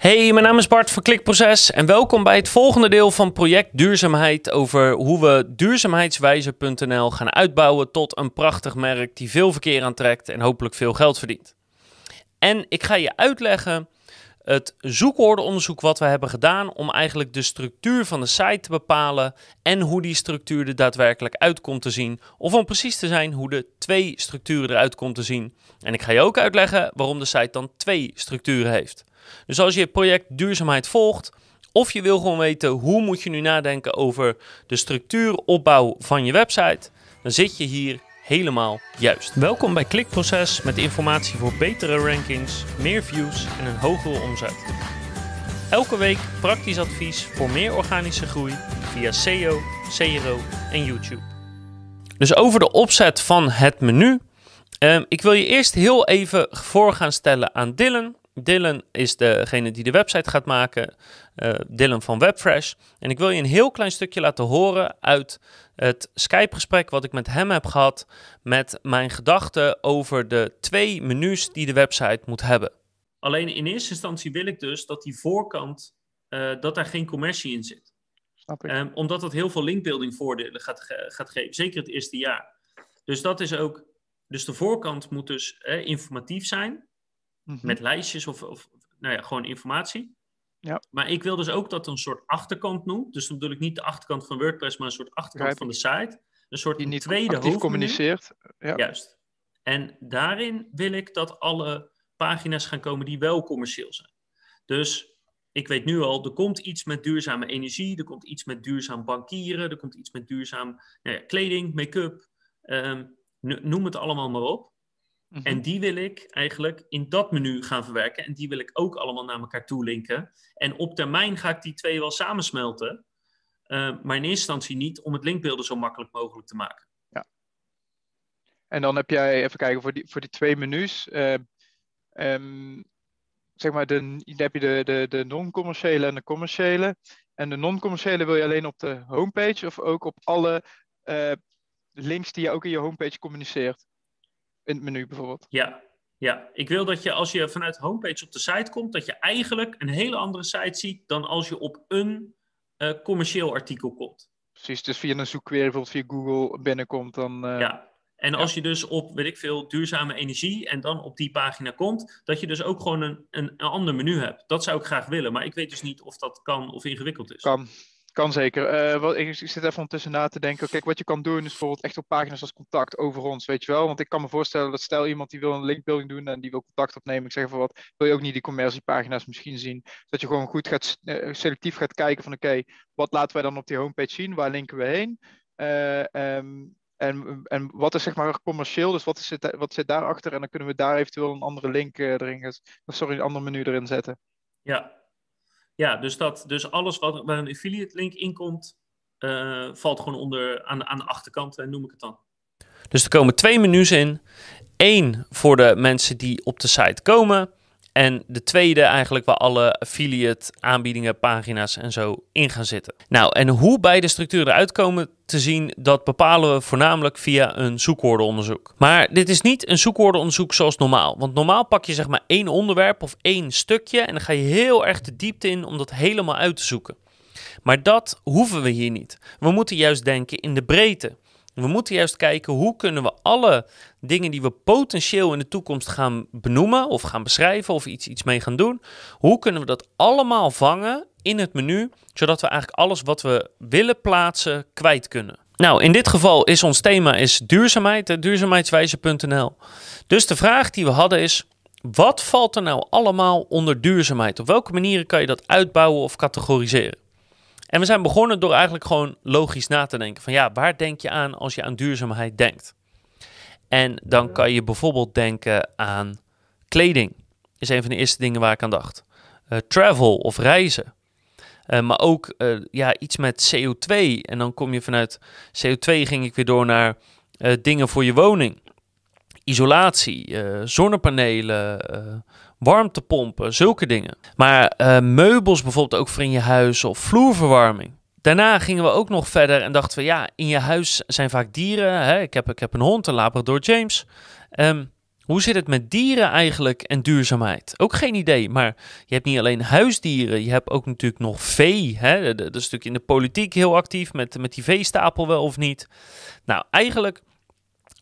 Hey, mijn naam is Bart van Klikproces en welkom bij het volgende deel van project Duurzaamheid over hoe we duurzaamheidswijzer.nl gaan uitbouwen tot een prachtig merk die veel verkeer aantrekt en hopelijk veel geld verdient. En ik ga je uitleggen het zoekwoordenonderzoek wat we hebben gedaan om eigenlijk de structuur van de site te bepalen en hoe die structuur er daadwerkelijk uit komt te zien. Of om precies te zijn, hoe de twee structuren eruit komt te zien. En ik ga je ook uitleggen waarom de site dan twee structuren heeft. Dus als je het project duurzaamheid volgt, of je wil gewoon weten hoe moet je nu nadenken over de structuuropbouw van je website, dan zit je hier helemaal juist. Welkom bij Klikproces met informatie voor betere rankings, meer views en een hogere omzet. Elke week praktisch advies voor meer organische groei via SEO, CRO en YouTube. Dus over de opzet van het menu. Ehm, ik wil je eerst heel even voor gaan stellen aan Dylan. Dylan is degene die de website gaat maken. Uh, Dylan van Webfresh. En ik wil je een heel klein stukje laten horen uit het Skype-gesprek wat ik met hem heb gehad. Met mijn gedachten over de twee menus die de website moet hebben. Alleen in eerste instantie wil ik dus dat die voorkant, uh, dat daar geen commercie in zit. Snap ik. Um, omdat dat heel veel linkbuilding voordelen gaat, gaat geven. Zeker het eerste jaar. Dus dat is ook. Dus de voorkant moet dus eh, informatief zijn. Mm -hmm. Met lijstjes of, of nou ja, gewoon informatie. Ja. Maar ik wil dus ook dat een soort achterkant noemt. Dus dan bedoel ik niet de achterkant van WordPress, maar een soort achterkant van de site. Een soort Die niet tweede actief communiceert. Ja. Juist. En daarin wil ik dat alle pagina's gaan komen die wel commercieel zijn. Dus ik weet nu al, er komt iets met duurzame energie, er komt iets met duurzaam bankieren, er komt iets met duurzaam nou ja, kleding, make-up, um, noem het allemaal maar op. Mhm. En die wil ik eigenlijk in dat menu gaan verwerken. En die wil ik ook allemaal naar elkaar toe linken. En op termijn ga ik die twee wel samensmelten. Uh, maar in eerste instantie niet om het linkbeelden zo makkelijk mogelijk te maken. En dan heb jij, even kijken, voor die, voor die twee menus. eh, ehm, zeg maar, de, dan heb je de, de, de non-commerciële en de commerciële. En de non-commerciële wil je alleen op de homepage of ook op alle eh, links die je ook in je homepage communiceert? In het menu bijvoorbeeld. Ja, ja, ik wil dat je als je vanuit de homepage op de site komt, dat je eigenlijk een hele andere site ziet dan als je op een uh, commercieel artikel komt. Precies, dus via een zoekquery bijvoorbeeld via Google binnenkomt, dan... Uh, ja, en als je dus op, weet ik veel, duurzame energie en dan op die pagina komt, dat je dus ook gewoon een, een, een ander menu hebt. Dat zou ik graag willen, maar ik weet dus niet of dat kan of ingewikkeld is. Kan, kan zeker. Uh, wat, ik, zit even ondertussen na te denken. Kijk, wat je kan doen is bijvoorbeeld echt op pagina's als contact over ons, weet je wel. Want ik kan me voorstellen dat stel iemand die wil een linkbuilding doen en die wil contact opnemen. Ik zeg even wat, wil je ook niet die commerciepagina's misschien zien. Dat je gewoon goed gaat, uh, selectief gaat kijken van oké, wat laten wij dan op die homepage zien? Waar linken we heen? Uh, um, en, en wat is zeg maar commercieel, dus wat, is het, wat zit daarachter? En dan kunnen we daar eventueel een andere link erin, sorry, een ander menu erin zetten. Ja, ja, dus, dat, dus alles wat, waar een affiliate link in komt, uh, valt gewoon onder aan, aan de achterkant, en noem ik het dan. Dus er komen twee menus in. Eén voor de mensen die op de site komen. En de tweede eigenlijk waar alle affiliate aanbiedingen, pagina's en zo in gaan zitten. Nou, en hoe beide structuren eruit komen te zien, dat bepalen we voornamelijk via een zoekwoordenonderzoek. Maar dit is niet een zoekwoordenonderzoek zoals normaal. Want normaal pak je zeg maar één onderwerp of één stukje en dan ga je heel erg de diepte in om dat helemaal uit te zoeken. Maar dat hoeven we hier niet. We moeten juist denken in de breedte. We moeten juist kijken hoe kunnen we alle dingen die we potentieel in de toekomst gaan benoemen of gaan beschrijven of iets, iets mee gaan doen, hoe kunnen we dat allemaal vangen in het menu, zodat we eigenlijk alles wat we willen plaatsen kwijt kunnen. Nou, in dit geval is ons thema is duurzaamheid, duurzaamheidswijze.nl. Dus de vraag die we hadden is, wat valt er nou allemaal onder duurzaamheid? Op welke manieren kan je dat uitbouwen of categoriseren? En we zijn begonnen door eigenlijk gewoon logisch na te denken. Van ja, waar denk je aan als je aan duurzaamheid denkt? En dan kan je bijvoorbeeld denken aan kleding. Is een van de eerste dingen waar ik aan dacht. Uh, travel of reizen. Uh, maar ook uh, ja, iets met CO2. En dan kom je vanuit CO2 ging ik weer door naar dingen voor je woning. Isolatie, zonnepanelen, warmtepompen, zulke dingen. Maar uh, meubels bijvoorbeeld ook voor in je huis of vloerverwarming. Daarna gingen we ook nog verder en dachten we, ja, in je huis zijn vaak dieren. Hè? Ik, heb, ik heb een hond, een Labrador James. Um, Hoe zit het met dieren eigenlijk en duurzaamheid? Ook geen idee, maar je hebt niet alleen huisdieren, je hebt ook natuurlijk nog vee. Hè? Dat is natuurlijk in de politiek heel actief met, met die veestapel wel of niet. Nou, eigenlijk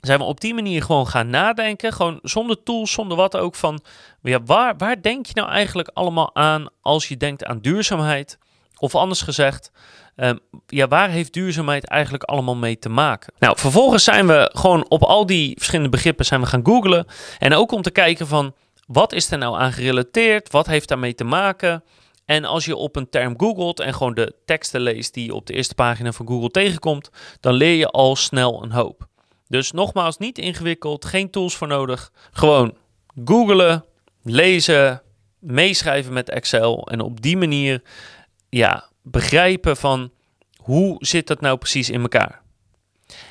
zijn we op die manier gewoon gaan nadenken. Gewoon zonder tools, zonder wat ook. Van ja, waar, waar denk je nou eigenlijk allemaal aan als je denkt aan duurzaamheid? Of anders gezegd, Ehm, ja, waar heeft duurzaamheid eigenlijk allemaal mee te maken? Nou, vervolgens zijn we gewoon op al die verschillende begrippen zijn we gaan googlen. En ook om te kijken van, wat is er nou aan gerelateerd? Wat heeft daarmee te maken? En als je op een term googelt en gewoon de teksten leest die je op de eerste pagina van Google tegenkomt, dan leer je al snel een hoop. Dus nogmaals, niet ingewikkeld, geen tools voor nodig. Gewoon googelen, lezen, meeschrijven met Excel en op die manier ja, begrijpen van hoe zit dat nou precies in elkaar.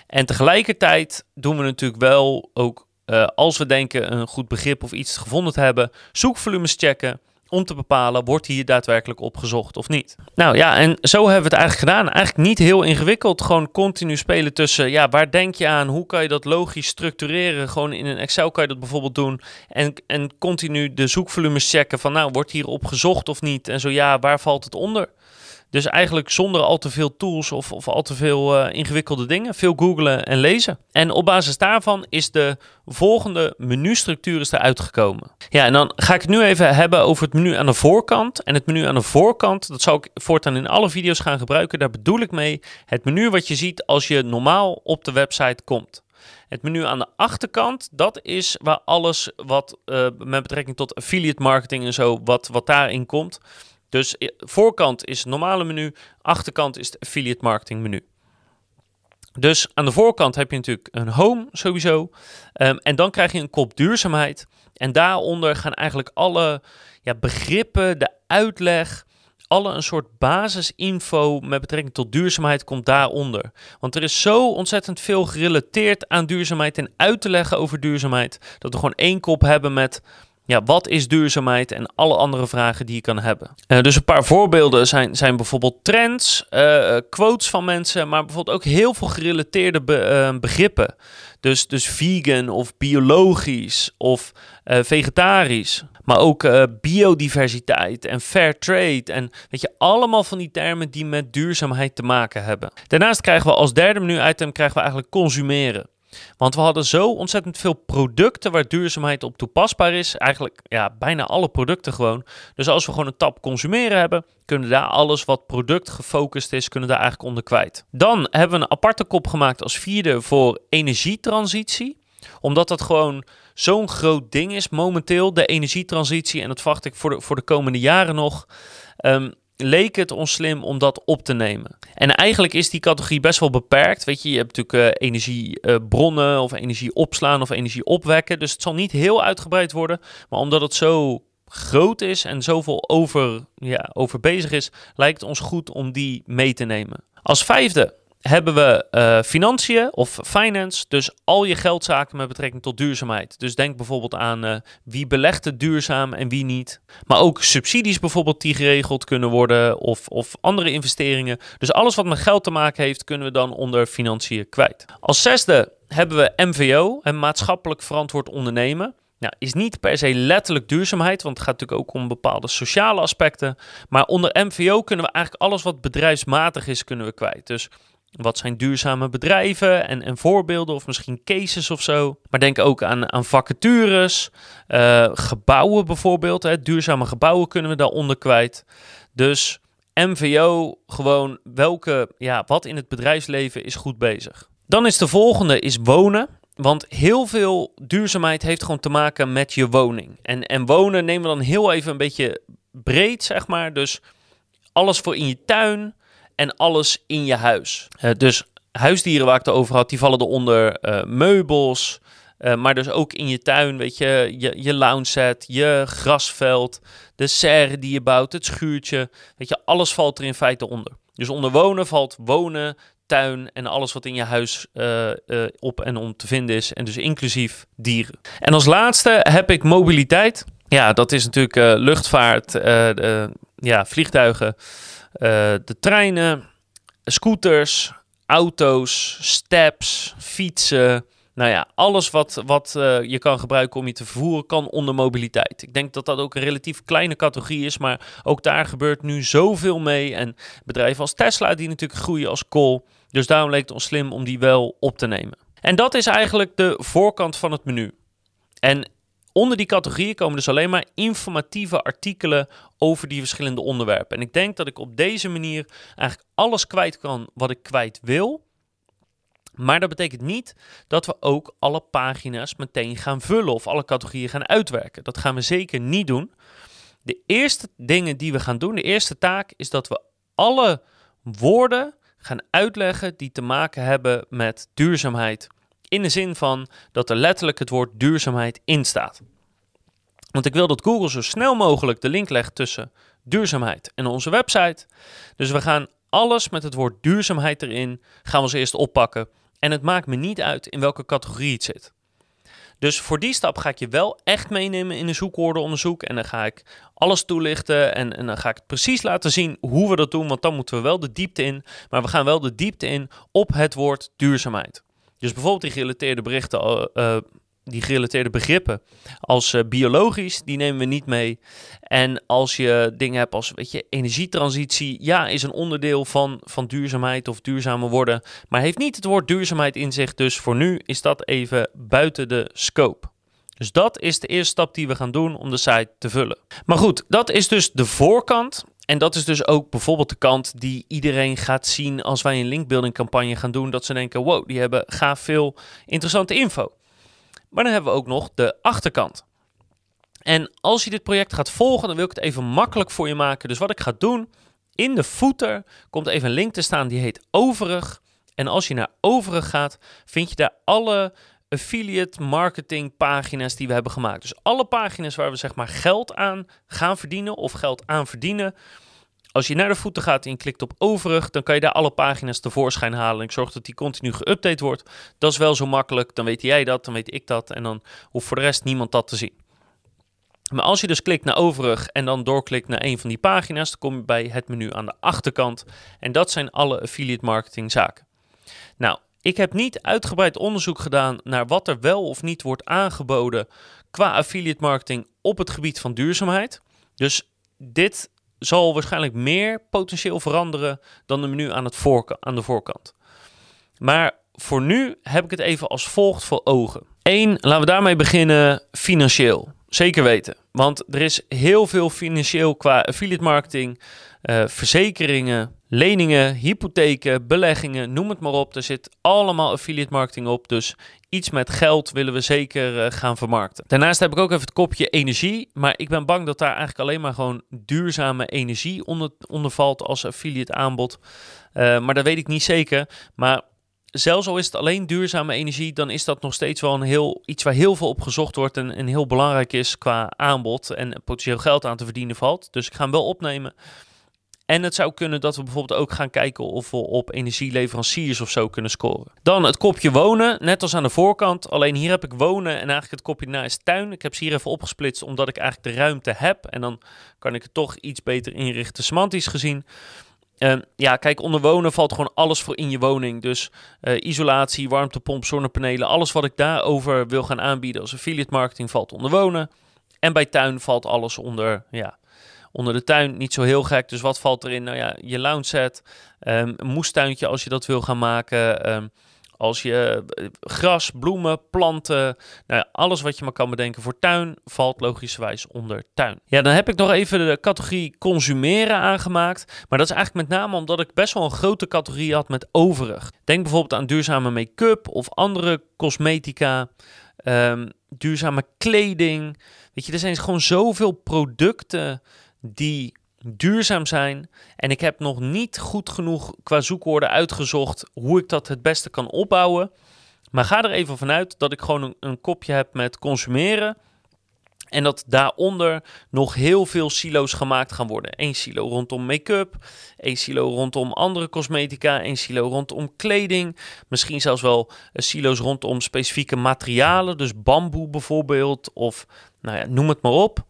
En tegelijkertijd doen we natuurlijk wel ook, uh, als we denken een goed begrip of iets gevonden te hebben, zoekvolumes checken om te bepalen, wordt hier daadwerkelijk op gezocht of niet. Nou ja, en zo hebben we het eigenlijk gedaan. Eigenlijk niet heel ingewikkeld, gewoon continu spelen tussen, ja, waar denk je aan, hoe kan je dat logisch structureren, gewoon in een Excel kan je dat bijvoorbeeld doen, en, en continu de zoekvolumes checken van, nou, wordt hier op gezocht of niet, en zo ja, waar valt het onder? Dus eigenlijk zonder al te veel tools of, of al te veel uh, ingewikkelde dingen. Veel googlen en lezen. En op basis daarvan is de volgende menustructuur is eruit gekomen. Ja, en dan ga ik het nu even hebben over het menu aan de voorkant. En het menu aan de voorkant, dat zal ik voortaan in alle video's gaan gebruiken. Daar bedoel ik mee het menu wat je ziet als je normaal op de website komt. Het menu aan de achterkant, dat is waar alles wat uh, met betrekking tot affiliate marketing en zo, wat, wat daarin komt. Dus voorkant is het normale menu, achterkant is het affiliate marketing menu. Dus aan de voorkant heb je natuurlijk een home sowieso. Um, en dan krijg je een kop duurzaamheid. En daaronder gaan eigenlijk alle ja, begrippen, de uitleg, alle een soort basisinfo met betrekking tot duurzaamheid komt daaronder. Want er is zo ontzettend veel gerelateerd aan duurzaamheid en uit te leggen over duurzaamheid, dat we gewoon één kop hebben met ja, wat is duurzaamheid en alle andere vragen die je kan hebben. Uh, dus een paar voorbeelden zijn, zijn bijvoorbeeld trends, uh, quotes van mensen, maar bijvoorbeeld ook heel veel gerelateerde be, begrippen. Dus, dus vegan of biologisch of vegetarisch. Maar ook biodiversiteit en fair trade. En weet je, allemaal van die termen die met duurzaamheid te maken hebben. Daarnaast krijgen we als derde menu-item krijgen we eigenlijk consumeren. Want we hadden zo ontzettend veel producten waar duurzaamheid op toepasbaar is. Eigenlijk ja, bijna alle producten gewoon. Dus als we gewoon een tab consumeren hebben, kunnen daar alles wat product gefocust is, kunnen daar eigenlijk onder kwijt. Dan hebben we een aparte kop gemaakt als vierde voor energietransitie. Omdat dat gewoon zo'n groot ding is momenteel, de energietransitie. En dat verwacht ik voor de, voor de komende jaren nog. Um, leek het ons slim om dat op te nemen. En eigenlijk is die categorie best wel beperkt. Weet je, je hebt natuurlijk uh, energiebronnen of energie opslaan of energie opwekken. Dus het zal niet heel uitgebreid worden. Maar omdat het zo groot is en zoveel over, ja, over bezig is, lijkt het ons goed om die mee te nemen. Als vijfde hebben we uh, financiën of finance, dus al je geldzaken met betrekking tot duurzaamheid. Dus denk bijvoorbeeld aan uh, wie belegt het duurzaam en wie niet. Maar ook subsidies bijvoorbeeld die geregeld kunnen worden of, of andere investeringen. Dus alles wat met geld te maken heeft, kunnen we dan onder financiën kwijt. Als zesde hebben we MVO, en maatschappelijk verantwoord ondernemen. Nou, is niet per se letterlijk duurzaamheid, want het gaat natuurlijk ook om bepaalde sociale aspecten. Maar onder MVO kunnen we eigenlijk alles wat bedrijfsmatig is, kunnen we kwijt. Dus wat zijn duurzame bedrijven en, en voorbeelden of misschien cases of zo. Maar denk ook aan, aan vacatures, uh, gebouwen bijvoorbeeld. Hè. Duurzame gebouwen kunnen we daaronder kwijt. Dus MVO, gewoon welke, ja, wat in het bedrijfsleven is goed bezig. Dan is de volgende, is wonen. Want heel veel duurzaamheid heeft gewoon te maken met je woning. En, en wonen nemen we dan heel even een beetje breed, zeg maar. Dus alles voor in je tuin, en alles in je huis. Uh, dus huisdieren waar ik het over had, die vallen eronder uh, meubels, uh, maar dus ook in je tuin, weet je, je, je lounge set, je grasveld, de serre die je bouwt, het schuurtje, weet je, alles valt er in feite onder. Dus onder wonen valt wonen, tuin en alles wat in je huis op en om te vinden is. En dus inclusief dieren. En als laatste heb ik mobiliteit. Ja, dat is natuurlijk luchtvaart, ja, vliegtuigen, de treinen, scooters, auto's, steps, fietsen, nou ja, alles wat, wat uh, je kan gebruiken om je te vervoeren, kan onder mobiliteit. Ik denk dat dat ook een relatief kleine categorie is, maar ook daar gebeurt nu zoveel mee. En bedrijven als Tesla, die natuurlijk groeien als kool. Dus daarom leek het ons slim om die wel op te nemen. En dat is eigenlijk de voorkant van het menu. En onder die categorieën komen dus alleen maar informatieve artikelen over die verschillende onderwerpen. En ik denk dat ik op deze manier eigenlijk alles kwijt kan wat ik kwijt wil. Maar dat betekent niet dat we ook alle pagina's meteen gaan vullen of alle categorieën gaan uitwerken. Dat gaan we zeker niet doen. De eerste dingen die we gaan doen, de eerste taak, is dat we alle woorden gaan uitleggen die te maken hebben met duurzaamheid. In de zin van dat er letterlijk het woord duurzaamheid in staat. Want ik wil dat Google zo snel mogelijk de link legt tussen duurzaamheid en onze website. Dus we gaan alles met het woord duurzaamheid erin, gaan we als eerst oppakken. En het maakt me niet uit in welke categorie het zit. Dus voor die stap ga ik je wel echt meenemen in een zoekwoordenonderzoek. En dan ga ik alles toelichten. En, en dan ga ik precies laten zien hoe we dat doen. Want dan moeten we wel de diepte in. Maar we gaan wel de diepte in op het woord duurzaamheid. Dus bijvoorbeeld die gerelateerde berichten, uh, die gerelateerde begrippen als uh, biologisch, die nemen we niet mee. En als je dingen hebt als weet je, energietransitie, ja, is een onderdeel van, van duurzaamheid of duurzamer worden, maar heeft niet het woord duurzaamheid in zich. Dus voor nu is dat even buiten de scope. Dus dat is de eerste stap die we gaan doen om de site te vullen. Maar goed, dat is dus de voorkant. En dat is dus ook bijvoorbeeld de kant die iedereen gaat zien als wij een linkbuilding campagne gaan doen. Dat ze denken, wow, die hebben gaaf veel interessante info. Maar dan hebben we ook nog de achterkant. En als je dit project gaat volgen, dan wil ik het even makkelijk voor je maken. Dus wat ik ga doen, in de footer komt even een link te staan die heet overig. En als je naar overig gaat, vind je daar alle affiliate marketing pagina's die we hebben gemaakt. Dus alle pagina's waar we zeg maar geld aan gaan verdienen of geld aan verdienen. Als je naar de voeten gaat en klikt op overig, dan kan je daar alle pagina's tevoorschijn halen. Ik zorg dat die continu geüpdate wordt. Dat is wel zo makkelijk. Dan weet jij dat, dan weet ik dat. En dan hoeft voor de rest niemand dat te zien. Maar als je dus klikt naar overig en dan doorklikt naar een van die pagina's, dan kom je bij het menu aan de achterkant. En dat zijn alle affiliate marketing zaken. Nou, ik heb niet uitgebreid onderzoek gedaan naar wat er wel of niet wordt aangeboden qua affiliate marketing op het gebied van duurzaamheid. Dus dit zal waarschijnlijk meer potentieel veranderen dan de menu aan, het aan de voorkant. Maar voor nu heb ik het even als volgt voor ogen. Eén, laten we daarmee beginnen financieel. Zeker weten. Want er is heel veel financieel qua affiliate marketing, uh, verzekeringen, leningen, hypotheken, beleggingen, noem het maar op. Er zit allemaal affiliate marketing op. Dus iets met geld willen we zeker uh, gaan vermarkten. Daarnaast heb ik ook even het kopje energie. Maar ik ben bang dat daar eigenlijk alleen maar gewoon duurzame energie onder, onder valt als affiliate aanbod. Uh, maar dat weet ik niet zeker. Maar zelfs al is het alleen duurzame energie, dan is dat nog steeds wel een heel, iets waar heel veel op gezocht wordt en, en heel belangrijk is qua aanbod en potentieel geld aan te verdienen valt. Dus ik ga hem wel opnemen. En het zou kunnen dat we bijvoorbeeld ook gaan kijken of we op energieleveranciers of zo kunnen scoren. Dan het kopje wonen, net als aan de voorkant. Alleen hier heb ik wonen en eigenlijk het kopje naast tuin. Ik heb ze hier even opgesplitst omdat ik eigenlijk de ruimte heb. En dan kan ik het toch iets beter inrichten semantisch gezien. Ja, kijk, onder wonen valt gewoon alles voor in je woning. Dus uh, isolatie, warmtepomp, zonnepanelen, alles wat ik daarover wil gaan aanbieden als affiliate marketing valt onder wonen. En bij tuin valt alles onder, ja, onder de tuin. Niet zo heel gek. Dus wat valt erin? Nou ja, je lounge set, um, een moestuintje als je dat wil gaan maken. Um, als je eh, gras, bloemen, planten, nou ja, alles wat je maar kan bedenken voor tuin, valt logischerwijs onder tuin. Ja, dan heb ik nog even de categorie consumeren aangemaakt. Maar dat is eigenlijk met name omdat ik best wel een grote categorie had met overig. Denk bijvoorbeeld aan duurzame make-up of andere cosmetica, um, duurzame kleding. Weet je, er zijn gewoon zoveel producten die duurzaam zijn. En ik heb nog niet goed genoeg qua zoekwoorden uitgezocht hoe ik dat het beste kan opbouwen. Maar ga er even vanuit dat ik gewoon een, kopje heb met consumeren. En dat daaronder nog heel veel silo's gemaakt gaan worden. Eén silo rondom make-up, één silo rondom andere cosmetica, één silo rondom kleding. Misschien zelfs wel eh, silo's rondom specifieke materialen, dus bamboe bijvoorbeeld, of nou ja, noem het maar op.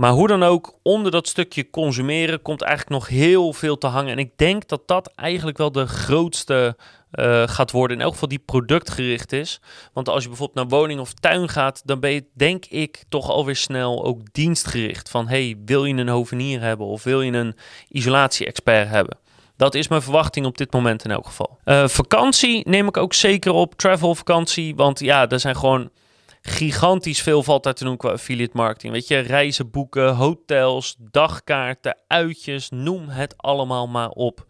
Maar hoe dan ook, onder dat stukje consumeren komt eigenlijk nog heel veel te hangen. En ik denk dat dat eigenlijk wel de grootste uh, gaat worden. In elk geval die productgericht is. Want als je bijvoorbeeld naar woning of tuin gaat, dan ben je denk ik toch alweer snel ook dienstgericht. Van hey, wil je een hovenier hebben of wil je een isolatie-expert hebben? Dat is mijn verwachting op dit moment in elk geval. Uh, vakantie neem ik ook zeker op. Travel vakantie. Want ja, er zijn gewoon gigantisch veel valt daar te doen qua affiliate marketing. Weet je, reizen boeken, hotels, dagkaarten, uitjes, noem het allemaal maar op.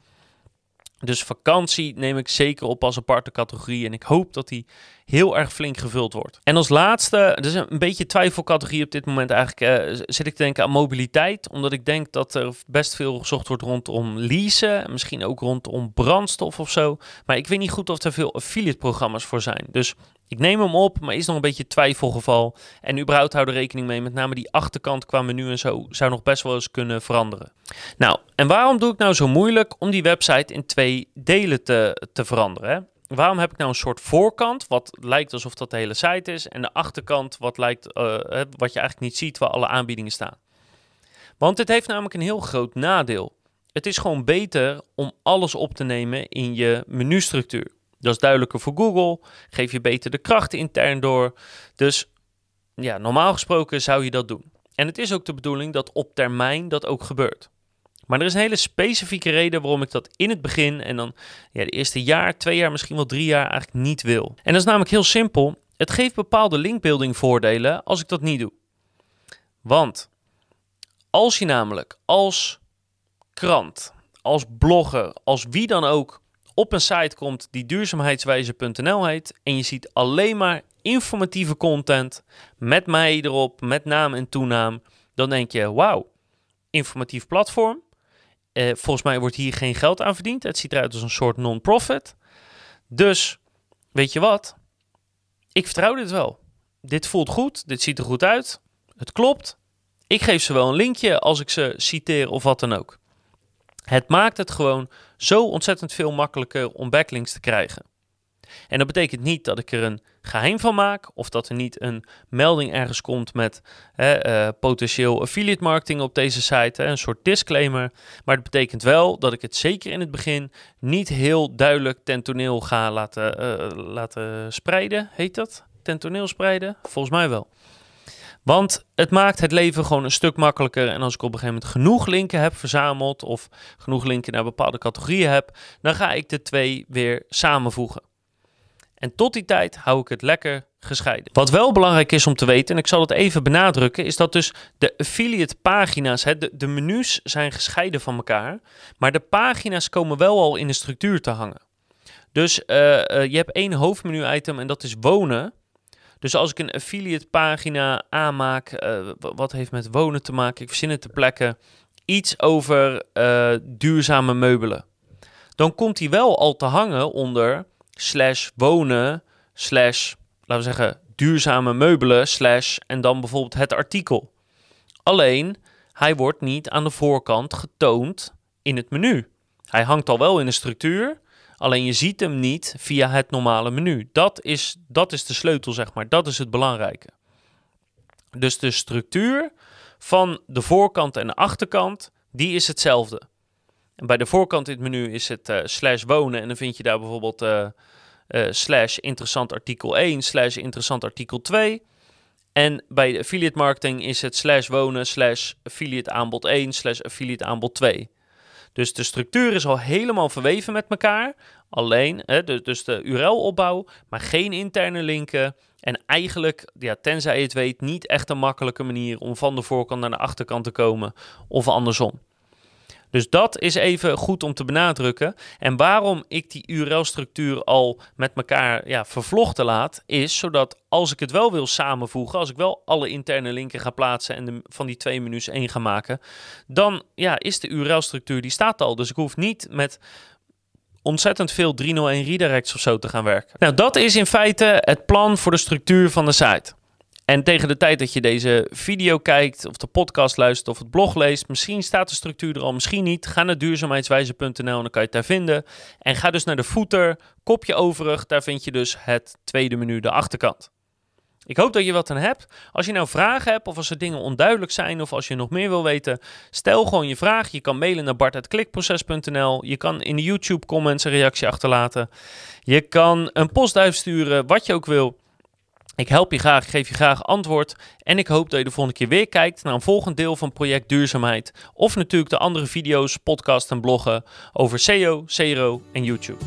Dus vakantie neem ik zeker op als aparte categorie. En ik hoop dat die heel erg flink gevuld wordt. En als laatste, is een beetje twijfelcategorie op dit moment eigenlijk, uh, zit ik te denken aan mobiliteit. Omdat ik denk dat er best veel gezocht wordt rondom leasen. Misschien ook rondom brandstof of zo. Maar ik weet niet goed of er veel affiliate programma's voor zijn. Dus ik neem hem op, maar is nog een beetje twijfelgeval. En überhaupt hou er rekening mee. Met name die achterkant qua menu en zo zou nog best wel eens kunnen veranderen. Nou, en waarom doe ik nou zo moeilijk om die website in twee delen te, te veranderen? Hè? Waarom heb ik nou een soort voorkant, wat lijkt alsof dat de hele site is, en de achterkant, wat, lijkt, uh, wat je eigenlijk niet ziet, waar alle aanbiedingen staan? Want dit heeft namelijk een heel groot nadeel. Het is gewoon beter om alles op te nemen in je menustructuur. Dat is duidelijker voor Google, geef je beter de krachten intern door. Dus ja, normaal gesproken zou je dat doen. En het is ook de bedoeling dat op termijn dat ook gebeurt. Maar er is een hele specifieke reden waarom ik dat in het begin en dan ja, de eerste jaar, twee jaar, misschien wel drie jaar eigenlijk niet wil. En dat is namelijk heel simpel. Het geeft bepaalde linkbuilding voordelen als ik dat niet doe. Want als je namelijk als krant, als blogger, als wie dan ook op een site komt die duurzaamheidswijze.nl heet en je ziet alleen maar informatieve content met mij erop, met naam en toenaam, dan denk je: wauw, informatief platform. Eh, volgens mij wordt hier geen geld aan verdiend. Het ziet eruit als een soort non-profit. Dus, weet je wat? Ik vertrouw dit wel. Dit voelt goed, dit ziet er goed uit. Het klopt. Ik geef ze wel een linkje als ik ze citeer of wat dan ook. Het maakt het gewoon zo ontzettend veel makkelijker om backlinks te krijgen. En dat betekent niet dat ik er een geheim van maak of dat er niet een melding ergens komt met hè, eh, potentieel affiliate marketing op deze site, hè, een soort disclaimer. Maar het betekent wel dat ik het zeker in het begin niet heel duidelijk ten toneel ga laten, uh, laten spreiden. Heet dat? Ten toneel spreiden? Volgens mij wel. Want het maakt het leven gewoon een stuk makkelijker. En als ik op een gegeven moment genoeg linken heb verzameld of genoeg linken naar bepaalde categorieën heb, dan ga ik de twee weer samenvoegen. En tot die tijd hou ik het lekker gescheiden. Wat wel belangrijk is om te weten, en ik zal het even benadrukken, is dat dus de affiliate pagina's, hè, de, menus zijn gescheiden van elkaar, maar de pagina's komen wel al in de structuur te hangen. Dus uh, uh, je hebt één hoofdmenu-item en dat is wonen. Dus als ik een affiliate pagina aanmaak, uh, wat heeft met wonen te maken? Ik verzin het te plekken. Iets over duurzame meubelen. Dan komt die wel al te hangen onder slash wonen, slash, laten we zeggen, duurzame meubelen, slash, en dan bijvoorbeeld het artikel. Alleen, hij wordt niet aan de voorkant getoond in het menu. Hij hangt al wel in de structuur, alleen je ziet hem niet via het normale menu. Dat is, dat is de sleutel, zeg maar. Dat is het belangrijke. Dus de structuur van de voorkant en de achterkant, die is hetzelfde. En bij de voorkant in het menu is het uh, slash wonen en dan vind je daar bijvoorbeeld uh, uh, slash interessant artikel 1, slash interessant artikel 2. En bij affiliate marketing is het slash wonen, slash affiliate aanbod 1, slash affiliate aanbod 2. Dus de structuur is al helemaal verweven met elkaar. Alleen, hè, dus, de URL-opbouw, maar geen interne linken. En eigenlijk, ja, tenzij je het weet, niet echt een makkelijke manier om van de voorkant naar de achterkant te komen of andersom. Dus dat is even goed om te benadrukken. En waarom ik die URL-structuur al met elkaar ja, vervlochten laat, is zodat als ik het wel wil samenvoegen, als ik wel alle interne linken ga plaatsen en de, van die twee menus één ga maken, dan ja, is de URL-structuur die staat al. Dus ik hoef niet met ontzettend veel 301 redirects of zo te gaan werken. Nou, dat is in feite het plan voor de structuur van de site. En tegen de tijd dat je deze video kijkt, of de podcast luistert of het blog leest, misschien staat de structuur er al, misschien niet. Ga naar duurzaamheidswijze.nl en dan kan je het daar vinden. En ga dus naar de footer, kopje overig, daar vind je dus het tweede menu, de achterkant. Ik hoop dat je wat aan hebt. Als je nou vragen hebt of als er dingen onduidelijk zijn of als je nog meer wil weten, stel gewoon je vraag. Je kan mailen naar bart.klikproces.nl. Je kan in de YouTube comments een reactie achterlaten. Je kan een postduif sturen, wat je ook wil. Ik help je graag, geef je graag antwoord. En ik hoop dat je de volgende keer weer kijkt naar een volgend deel van Project Duurzaamheid. Of natuurlijk de andere video's, podcasts en bloggen over SEO, CRO en YouTube.